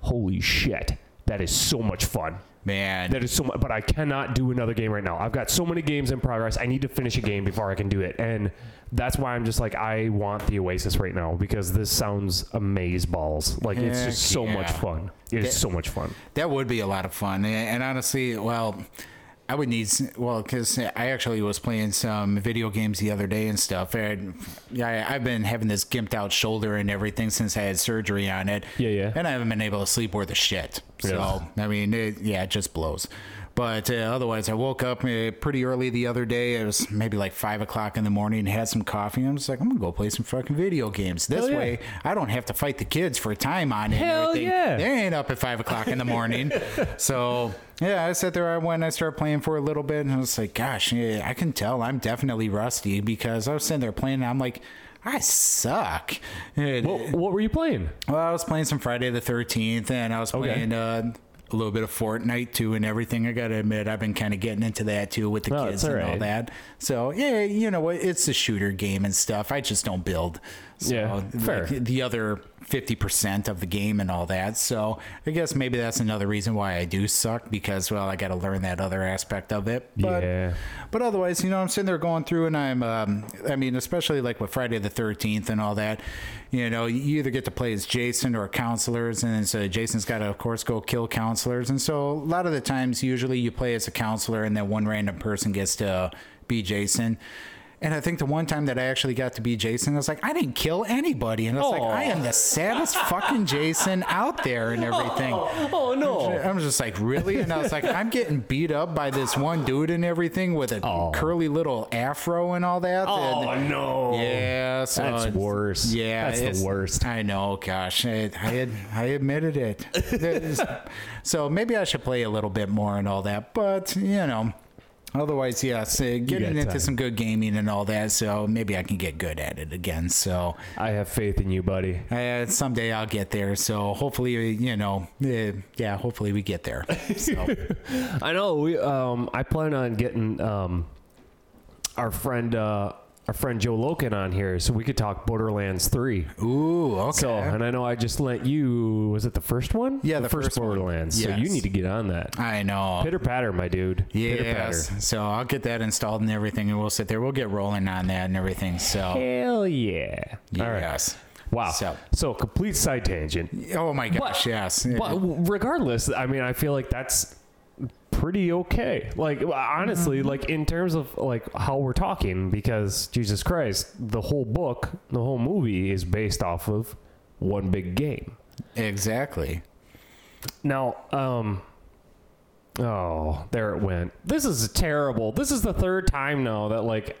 B: holy shit. That is so much fun.
A: Man.
B: That is so much, but I cannot do another game right now. I've got so many games in progress. I need to finish a game before I can do it, and that's why I'm just like I want the Oasis right now because this sounds amaze balls. Like it's just so much fun. It is
A: That-
B: so much fun.
A: That would be a lot of fun. And honestly, well, I would need, well, because I actually was playing some video games the other day and stuff. And yeah, I've been having this gimped out shoulder and everything since I had surgery on it.
B: Yeah, yeah.
A: And I haven't been able to sleep worth a shit. So, I mean, it, yeah, it just blows. But uh, otherwise, I woke up uh, pretty early the other day. It was maybe like five o'clock in the morning. Had some coffee. I'm just like, I'm gonna go play some fucking video games. This
B: yeah.
A: way, I don't have to fight the kids for time on it. and
B: Hell
A: everything.
B: yeah.
A: They ain't up at five o'clock in the morning. so yeah, I sat there. I went. I started playing for a little bit, and I was like, "Gosh, yeah, I can tell I'm definitely rusty because I was sitting there playing. and I'm like, I suck." And-
B: What, what were you playing?
A: well, I was playing some Friday the Thirteenth, and I was
B: Okay.
A: playing uh, a little bit of Fortnite too, and everything. I gotta admit, I've been kind of getting into that too with the
B: Oh,
A: kids
B: it's
A: and all that. So yeah, you know? It's a shooter game and stuff. I just don't build. So,
B: Yeah, fair.
A: like, the other fifty percent of the game and all that. So I guess maybe that's another reason why I do suck because well, I got to learn that other aspect of it. But,
B: Yeah.
A: But otherwise, you know, I'm sitting there going through, and I'm, um, I mean, especially like with Friday the 13th and all that, you know, you either get to play as Jason or counselors, and so Jason's got to, of course, go kill counselors. And so a lot of the times, usually you play as a counselor, and then one random person gets to be Jason. And I think the one time that I actually got to be Jason, I was like, I didn't kill anybody. And I was like, I am the saddest fucking Jason out there and oh, everything.
B: Oh no!
A: I'm just like, really? And I was like, I'm getting beat up by this one dude and everything with a
B: Oh.
A: curly little afro and all that.
B: Oh
A: and,
B: no!
A: yeah, so
B: That's
A: it's-
B: worse.
A: Yeah,
B: That's the worst.
A: I know. Gosh, I, I had I admitted it. So maybe I should play a little bit more and all that. But you know, otherwise, yes, uh, getting into
B: time.
A: some good gaming and all that. So maybe I can get good at it again. So
B: I have faith in you, buddy.
A: uh, someday I'll get there. So hopefully, you know, uh, yeah, hopefully we get there. So.
B: I know. We um, I plan on getting um, our friend uh, our friend Joe Loken on here so we could talk Borderlands 3.
A: Ooh, okay.
B: So, and I know I just let you, was it the first one?
A: Yeah, the first one.
B: Borderlands. So
A: Yes.
B: you need to get on that.
A: I know.
B: Pitter patter, my dude.
A: Yes.
B: patter.
A: So I'll get that installed and everything, and we'll sit there. We'll get rolling on that and everything. So
B: Hell yeah.
A: Yes.
B: Wow.
A: So-
B: So, complete side tangent.
A: Oh my gosh,
B: But-
A: yes.
B: But regardless, I mean, I feel like that's pretty okay. Like honestly,
A: Mm-hmm.
B: like in terms of like how we're talking, because Jesus Christ, the whole book, the whole movie is based off of one big game.
A: exactly.
B: Now, um, oh, there it went. This is terrible. This is the third time now that like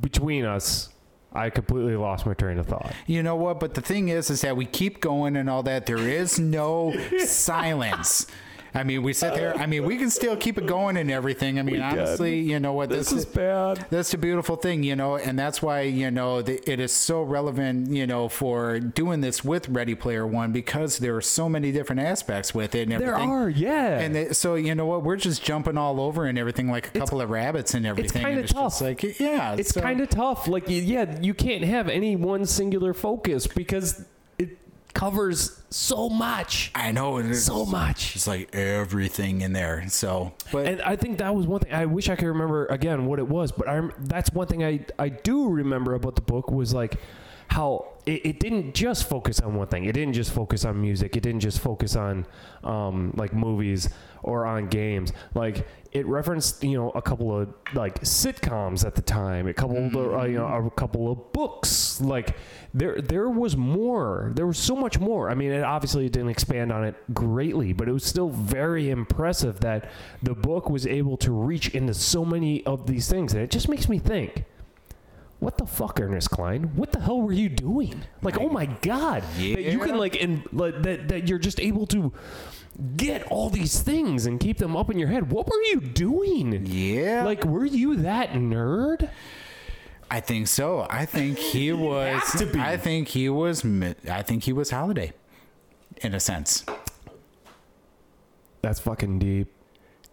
B: between us, I completely lost my train of thought.
A: You know what? But the thing is, is that we keep going and all that. There is no silence. I mean, we sit there. I mean, we can still keep it going and everything. I mean,
B: can.
A: honestly, you know what?
B: This is bad.
A: That's a beautiful thing, you know, and that's why you know the, it is so relevant, you know, for doing this with Ready Player One because there are so many different aspects with it and
B: There are, yeah.
A: And it, so you know what, we're just jumping all over and everything like a couple of rabbits and everything.
B: It's
A: kinda it's
B: tough.
A: Just like yeah,
B: it's
A: so-
B: kind of tough. Like, yeah, you can't have any one singular focus because it covers so much,
A: I know it is.
B: so much.
A: It's like everything in there. So, but
B: And I think that was one thing. I wish I could remember again what it was, but I that's one thing I I do remember about the book was like how it, it didn't just focus on one thing. It didn't just focus on music. It didn't just focus on um, like movies or on games. Like it referenced you know a couple of like sitcoms at the time. A couple of uh, you know a couple of books. Like there there was more. There was so much more. I mean, it obviously didn't expand on it greatly, but it was still very impressive that the book was able to reach into so many of these things, and it just makes me think. What the fuck, Ernest Cline? What the hell were you doing? Like, oh my god, that you can like, and like, that that you're just able to get all these things and keep them up in your head. What were you doing?
A: yeah,
B: Like, were you that nerd?
A: I think so. I think he was.
B: to be.
A: I think he was. I think he was Holiday, in a sense,
B: That's fucking deep,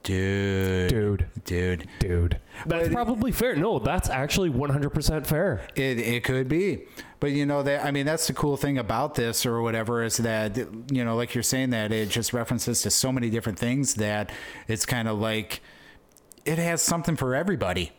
A: dude.
B: dude,
A: Dude,
B: dude. That's
A: But-
B: probably fair. No, that's actually 100% fair.
A: It it could be, but you know that I mean that's the cool thing about this or whatever is that you know like you're saying that it just references to so many different things that it's kind of like it has something for everybody.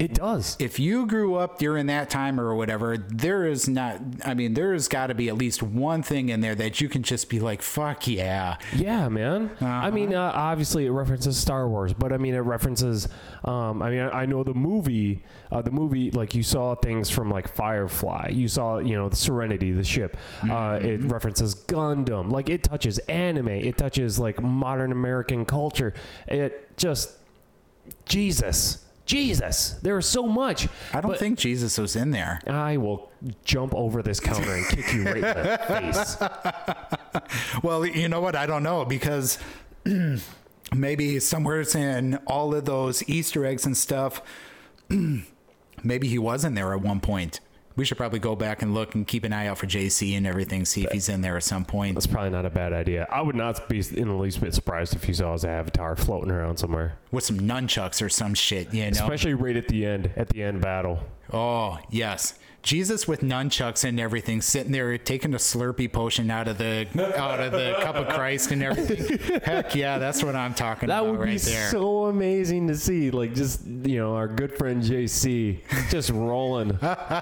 B: It does.
A: If you grew up during that time or whatever, there is not. I mean, there's got to be at least one thing in there that you can just be like, "Fuck yeah!"
B: Yeah, man. I mean, uh, obviously it references Star Wars, but I mean it references. Um, I mean, I, I know the movie. Uh, the movie, like you saw things from like Firefly. You saw, you know, Serenity, the ship. Uh, it references Gundam. Like it touches anime. It touches like modern American culture. It just Jesus, Jesus. There is so much.
A: I don't
B: But-
A: think Jesus was in there.
B: I will jump over this counter and kick you right in the face.
A: Well, you know what? I don't know because maybe somewhere it's in all of those Easter eggs and stuff. maybe he was in there at one point. We should probably go back and look and keep an eye out for JC and everything, see if he's in there at some point.
B: That's probably not a bad idea. I would not be in the least bit surprised if you saw his avatar floating around somewhere,
A: With some nunchucks or some shit, you know?
B: especially right at the end, at the end battle.
A: Oh, yes. Jesus with nunchucks and everything, sitting there taking a Slurpee potion out of the out of the cup of Christ and everything. Heck yeah, that's what I'm talking
B: That
A: about
B: would be
A: there.
B: so amazing to see. Like just you know, our good friend JC just rolling,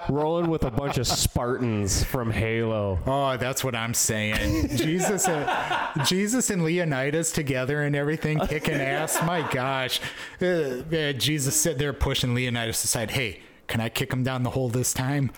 B: rolling with a bunch of Spartans from Halo.
A: Oh, that's what I'm saying. Jesus, and, Jesus and Leonidas together and everything, kicking ass. My gosh, uh, uh, Jesus sitting there pushing Leonidas aside. Hey, can I kick him down the hole this time?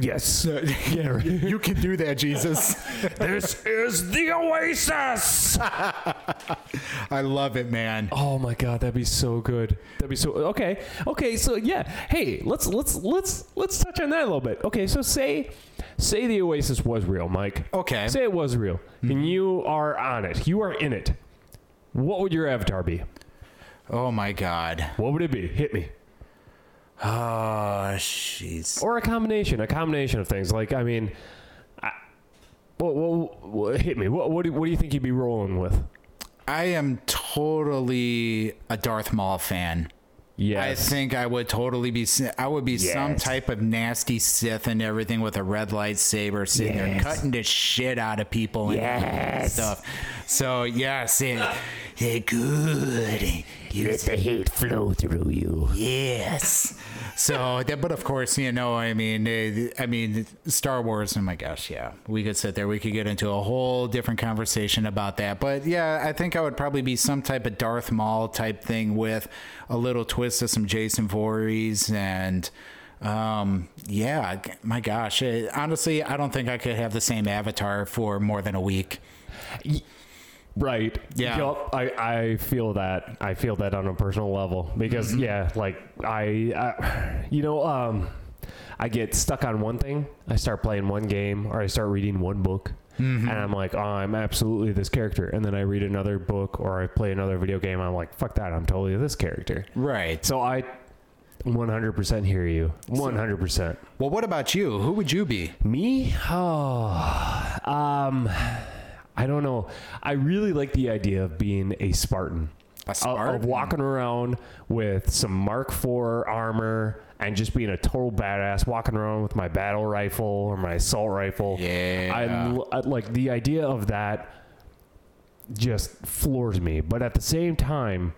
B: Yes.
A: Uh,
B: Yeah. right.
A: you can do that, Jesus.
B: this is the Oasis.
A: I love it, man.
B: Oh my god, that'd be so good. That'd be so okay. Okay, so yeah, hey, let's let's let's let's touch on that a little bit. Okay, so say say the Oasis was real, Mike.
A: Okay.
B: Say it was real, and you are on it. You are in it. What would your avatar be?
A: Oh my God.
B: What would it be? Hit me.
A: Oh, jeez.
B: Or a combination, a combination of things. Like I mean, I, well, well, well, hit me. What what do, what do you think you'd be rolling with?
A: I am totally a Darth Maul fan.
B: Yes.
A: I think I would totally be. I would be some type of nasty Sith and everything with a red lightsaber, sitting there cutting the shit out of people and
B: Yes.
A: stuff. So yes, it, it good.
B: Let the hate flow through you.
A: Yes. So, that, but of course, you know, I mean, eh, I mean, Star Wars. Oh my gosh, yeah, we could sit there. We could get into a whole different conversation about that. But yeah, I think I would probably be some type of Darth Maul type thing with a little twist of some Jason Voorhees and. Um, yeah, my gosh. eh, honestly, I don't think I could have the same avatar for more than a week.
B: Right.
A: Yeah.
B: Yup. I, I feel that. I feel that on a personal level because
A: Mm-hmm.
B: yeah, like I, I, you know, um, I get stuck on one thing. I start playing one game or I start reading one book.
A: Mm-hmm.
B: And I'm like, oh, I'm absolutely this character. And then I read another book or I play another video game. I'm like, fuck that. I'm totally this character.
A: Right.
B: So I 100% hear you. 100%.
A: Well, what about you? Who would you be?
B: Me? Oh, um, I don't know. I really like the idea of being a Spartan.
A: A
B: Of-
A: Spartan?
B: Of walking around with some Mark IV armor and just being a total badass, walking around with my battle rifle or my assault rifle.
A: Yeah.
B: I, I like the idea of that just floors me. But at the same time,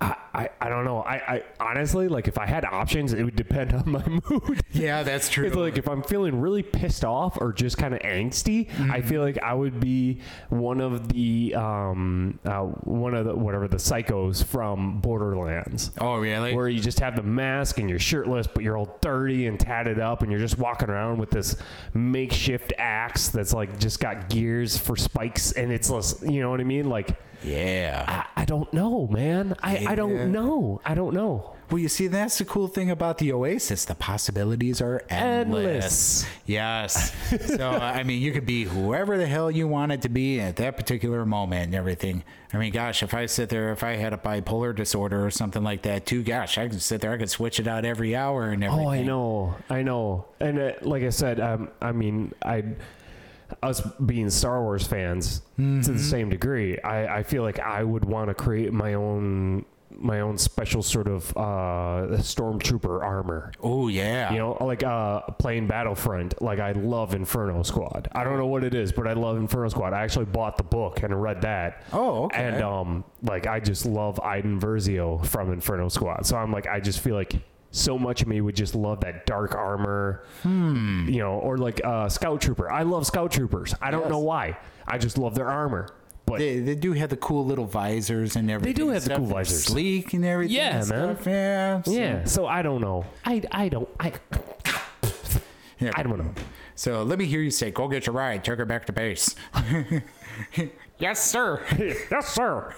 B: I, I, I don't know. I, I honestly like if I had options, it would depend on my mood.
A: Yeah, that's true.
B: It's like if I'm feeling really pissed off or just kind of angsty, I feel like I would be one of the um uh, one of the whatever the psychos from Borderlands.
A: oh, really?
B: Where you just have the mask and you're shirtless, but you're all dirty and tatted up, and you're just walking around with this makeshift axe that's like just got gears for spikes, and it's less, you know what I mean? Like,
A: yeah.
B: I, I don't know, man. I, I don't know. I don't know.
A: Well, you see, that's the cool thing about the Oasis. The possibilities are endless.
B: Endless.
A: Yes. so, I mean, you could be whoever the hell you wanted to be at that particular moment and everything. I mean, gosh, if I sit there, if I had a bipolar disorder or something like that, too, gosh, I could sit there, I could switch it out every hour and everything.
B: Oh, I know, I know, and uh, like I said, um, I mean, I, us being Star Wars fans to
A: Mm-hmm.
B: the same degree, I, I feel like I would want to create my own, my own special sort of uh, stormtrooper armor.
A: Oh, yeah.
B: You know, like uh, playing Battlefront. Like I love Inferno Squad. I don't know what it is, but I love Inferno Squad. I actually bought the book and read that.
A: Oh, okay.
B: And um, like I just love Iden Versio from Inferno Squad. So I'm like, I just feel like so much of me would just love that dark armor. Hmm. You know, or like uh, Scout Trooper. I love Scout Troopers. I don't
A: Yes.
B: know why. I just love their armor.
A: They, they do have the cool little visors and everything.
B: They do have the cool visors.
A: Sleek and everything.
B: Yeah,
A: and
B: man.
A: Stuff. Yeah. so-
B: yeah, so I don't know. I I don't I
A: yeah.
B: I don't know.
A: So let me hear you say, go get your ride. Take her back to base. yes, sir.
B: yes, sir.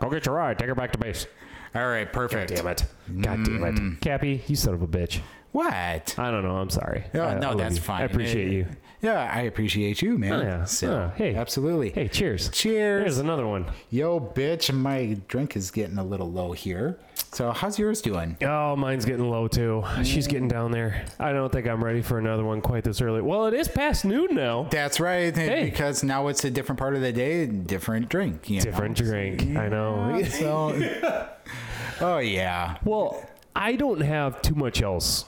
B: Go get your ride. Take her back to base.
A: All right, perfect.
B: Damn it. God damn it. Mm. Cappy, you son of a bitch.
A: What?
B: I don't know. I'm sorry.
A: No,
B: I- I
A: no,
B: love
A: that's
B: you.
A: fine.
B: I appreciate
A: Hey,
B: you.
A: Yeah, I appreciate you, man.
B: Oh, yeah.
A: So,
B: Oh, hey.
A: absolutely.
B: Hey, cheers.
A: Cheers.
B: Here's another one.
A: Yo, bitch, my drink is getting a little low here. So, how's yours doing?
B: Oh, mine's getting low too. She's getting down there. I don't think I'm ready for another one quite this early. Well, it is past noon now.
A: That's right,
B: Hey.
A: because now it's a different part of the day, different drink. You
B: Different
A: know?
B: drink. I know.
A: So, oh yeah.
B: Well, I don't have too much else,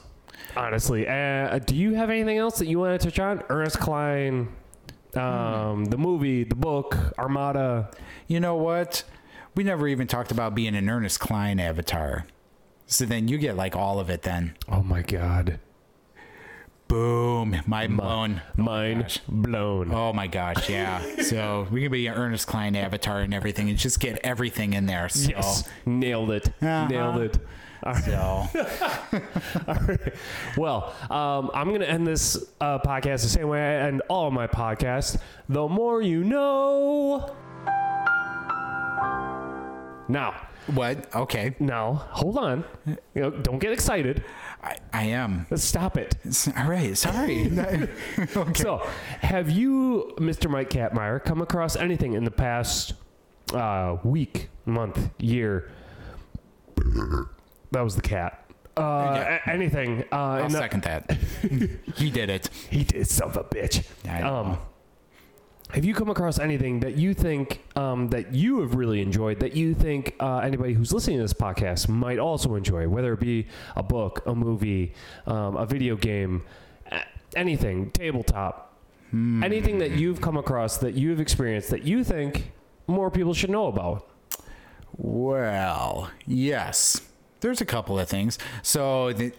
B: honestly. Uh, do you have anything else that you want to touch on? Ernest Cline, um, the movie, the book, Armada.
A: You know what? We never even talked about being an Ernest Cline avatar. So then you get like all of it. Then
B: Oh my God.
A: boom, mind blown.
B: Mind blown.
A: Oh my gosh, yeah. so we can be an Ernest Cline avatar and everything, and just get everything in there. So,
B: Yes, nailed it.
A: Uh-huh.
B: Nailed it.
A: So
B: Well, um, I'm going to end this uh, podcast the same way I end all my podcasts. The more you know. Now,
A: what? Okay,
B: now, hold on. You know, don't get excited.
A: I, I am.
B: Let's stop it.
A: S- All right, sorry. okay.
B: So, have you, Mr. Mike Kappmeyer, come across anything in the past uh, week, month, year? That was the cat. Uh,
A: Yeah.
B: a- anything? Uh,
A: I'll second that. he did it.
B: He did son of a bitch.
A: I.
B: Um, have you come across anything that you think um, that you have really enjoyed that you think uh, anybody who's listening to this podcast might also enjoy whether it be a book a movie um, a video game a- anything tabletop anything that you've come across that you've experienced that you think more people should know about
A: Well, yes. There's a couple of things. So, the,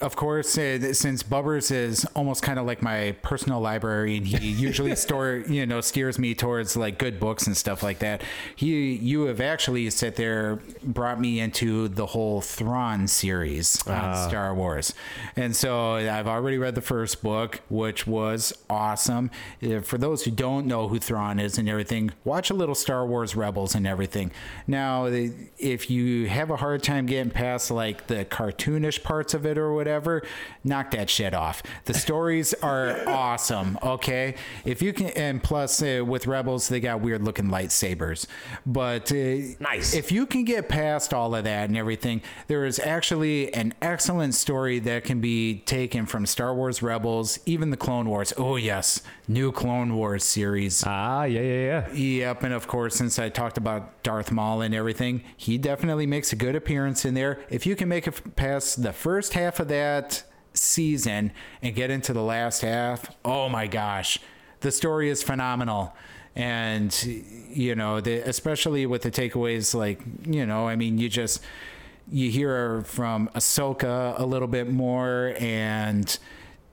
A: of course, uh, since Bubbers is almost kind of like my personal library, and he usually store you know steers me towards like good books and stuff like that. He, you have actually sit there, brought me into the whole Thrawn series on Star Wars, and so I've already read the first book, which was awesome. Uh, For those who don't know who Thrawn is and everything, watch a little Star Wars Rebels and everything. Now, if you have a hard time getting past like the cartoonish parts of it or whatever, knock that shit off. The stories are awesome. Okay, if you can, and plus uh, with Rebels, they got weird looking lightsabers, but uh,
B: Nice.
A: If you can get past all of that and everything, there is actually an excellent story that can be taken from Star Wars Rebels, even the Clone Wars. Oh yes, new Clone Wars series.
B: ah yeah yeah yeah
A: Yep, and of course, since I talked about Darth Maul and everything, he definitely makes a good appearance in there. If you can make it past the first half of that season and get into the last half, oh my gosh, the story is phenomenal. And you know, the, especially with the takeaways, like you know, I mean, you just you hear from Ahsoka a little bit more and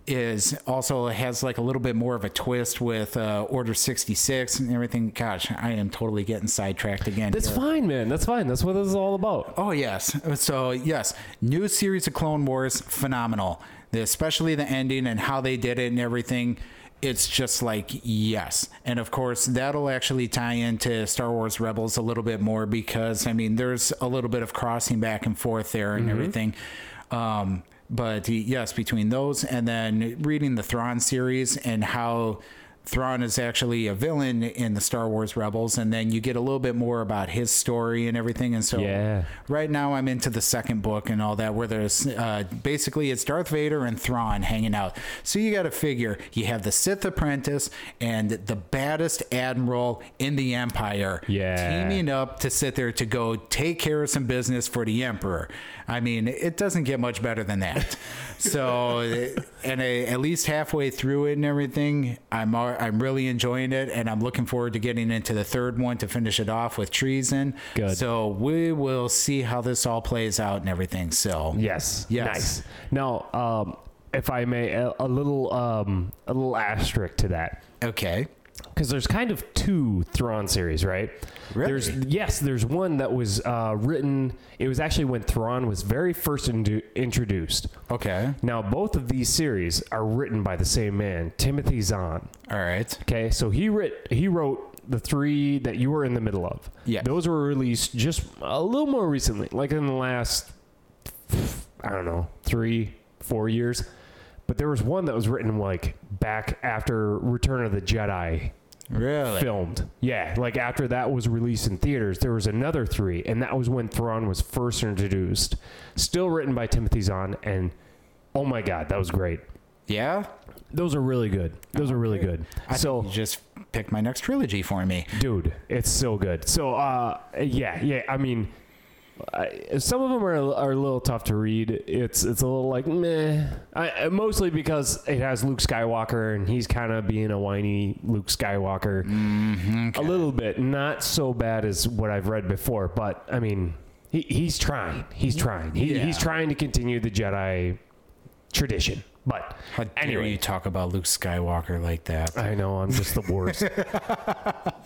A: is also has like a little bit more of a twist with uh, Order 66 and everything. Gosh, I am totally getting sidetracked again.
B: that's
A: here.
B: fine man that's fine that's what this is all about
A: Oh yes. So yes, new series of Clone Wars, phenomenal. Especially the ending and how they did it and everything. It's just like yes, and of course that'll actually tie into Star Wars Rebels a little bit more because I mean there's a little bit of crossing back and forth there and everything. Um, but yes, between those and then reading the Thrawn series and how Thrawn is actually a villain in the Star Wars Rebels, and then you get a little bit more about his story and everything. And so,
B: Yeah.
A: right now I'm into the second book and all that, where there's uh, basically it's Darth Vader and Thrawn hanging out. So you got to figure you have the Sith apprentice and the baddest admiral in the Empire,
B: Yeah.
A: teaming up to sit there to go take care of some business for the Emperor. I mean, it doesn't get much better than that. so, and uh, at least halfway through it and everything, I'm I'm really enjoying it, and I'm looking forward to getting into the third one to finish it off with treason.
B: Good.
A: So we will see how this all plays out and everything. So
B: Yes.
A: Yes.
B: Nice. Now, um, if I may, a, a little um, a little asterisk to that,
A: okay,
B: because there's kind of two Thrawn series, right?
A: Really?
B: There's yes, there's one that was uh, written. It was actually when Thrawn was very first indu- introduced.
A: okay,
B: Now, both of these series are written by the same man, Timothy Zahn.
A: all right,
B: Okay, so he writ he wrote the three that you were in the middle of.
A: Yeah.
B: those were released just a little more recently, like in the last I don't know three four years. But there was one that was written like back after Return of the Jedi
A: really,
B: filmed. Yeah, like after that was released in theaters, there was another three, and that was when Thrawn was first introduced. Still written by Timothy Zahn, and oh my god, that was great.
A: yeah.
B: Those are really good. Those are really good.
A: I
B: so,
A: think you just picked my next trilogy for me.
B: dude, it's so good. So, uh, yeah, yeah. I mean, I, some of them are are a little tough to read. It's it's a little like meh. I, mostly because it has Luke Skywalker and he's kind of being a whiny Luke Skywalker. Mm-hmm, a little bit, not so bad as what I've read before, but I mean, he, he's trying. He's trying. He,
A: Yeah.
B: He's trying to continue the Jedi tradition. But
A: How dare
B: anyway,
A: you talk about Luke Skywalker like that?
B: I know I'm just the worst.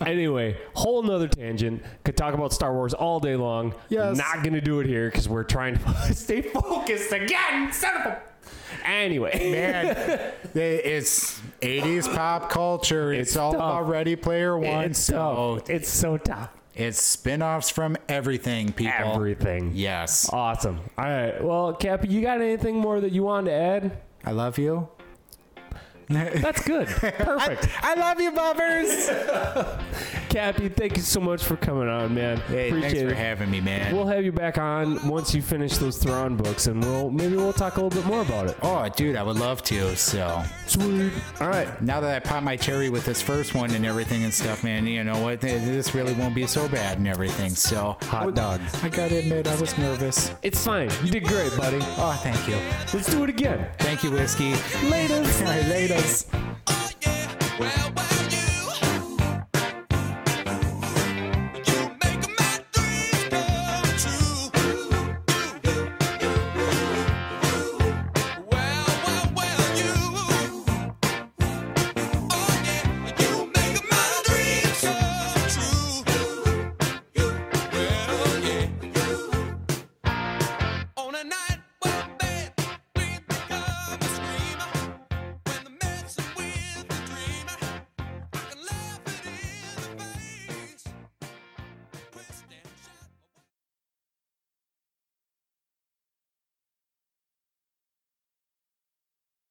B: anyway, whole nother tangent. Could talk about Star Wars all day long.
A: Yes.
B: Not gonna do it here because we're trying to stay focused again. Son of a. Anyway,
A: Man, it's 80s pop culture. It's,
B: It's
A: all
B: tough.
A: about Ready Player One.
B: it's
A: so
B: tough. It's so tough.
A: it's spin-offs from everything, people.
B: Everything.
A: Yes.
B: Awesome. All right. Well, Cappy, you got anything more that you wanted to add?
A: I love you.
B: That's good. Perfect.
A: I love you, Bubbers.
B: Cappy, thank you so much for coming on, man.
A: Hey, thanks
B: Appreciate
A: for
B: it.
A: having me, man.
B: We'll have you back on once you finish those Thrawn books, and we'll maybe we'll talk a little bit more about it.
A: oh, dude, I would love to. So
B: Sweet. All right.
A: now that I popped my cherry with this first one and everything and stuff, man, you know what? This really won't be so bad and everything. So
B: Hot dog.
A: I gotta admit, I was nervous.
B: It's fine. You did great, buddy.
A: Oh, thank you.
B: Let's do it again.
A: Thank you, whiskey.
B: Laters
A: guys.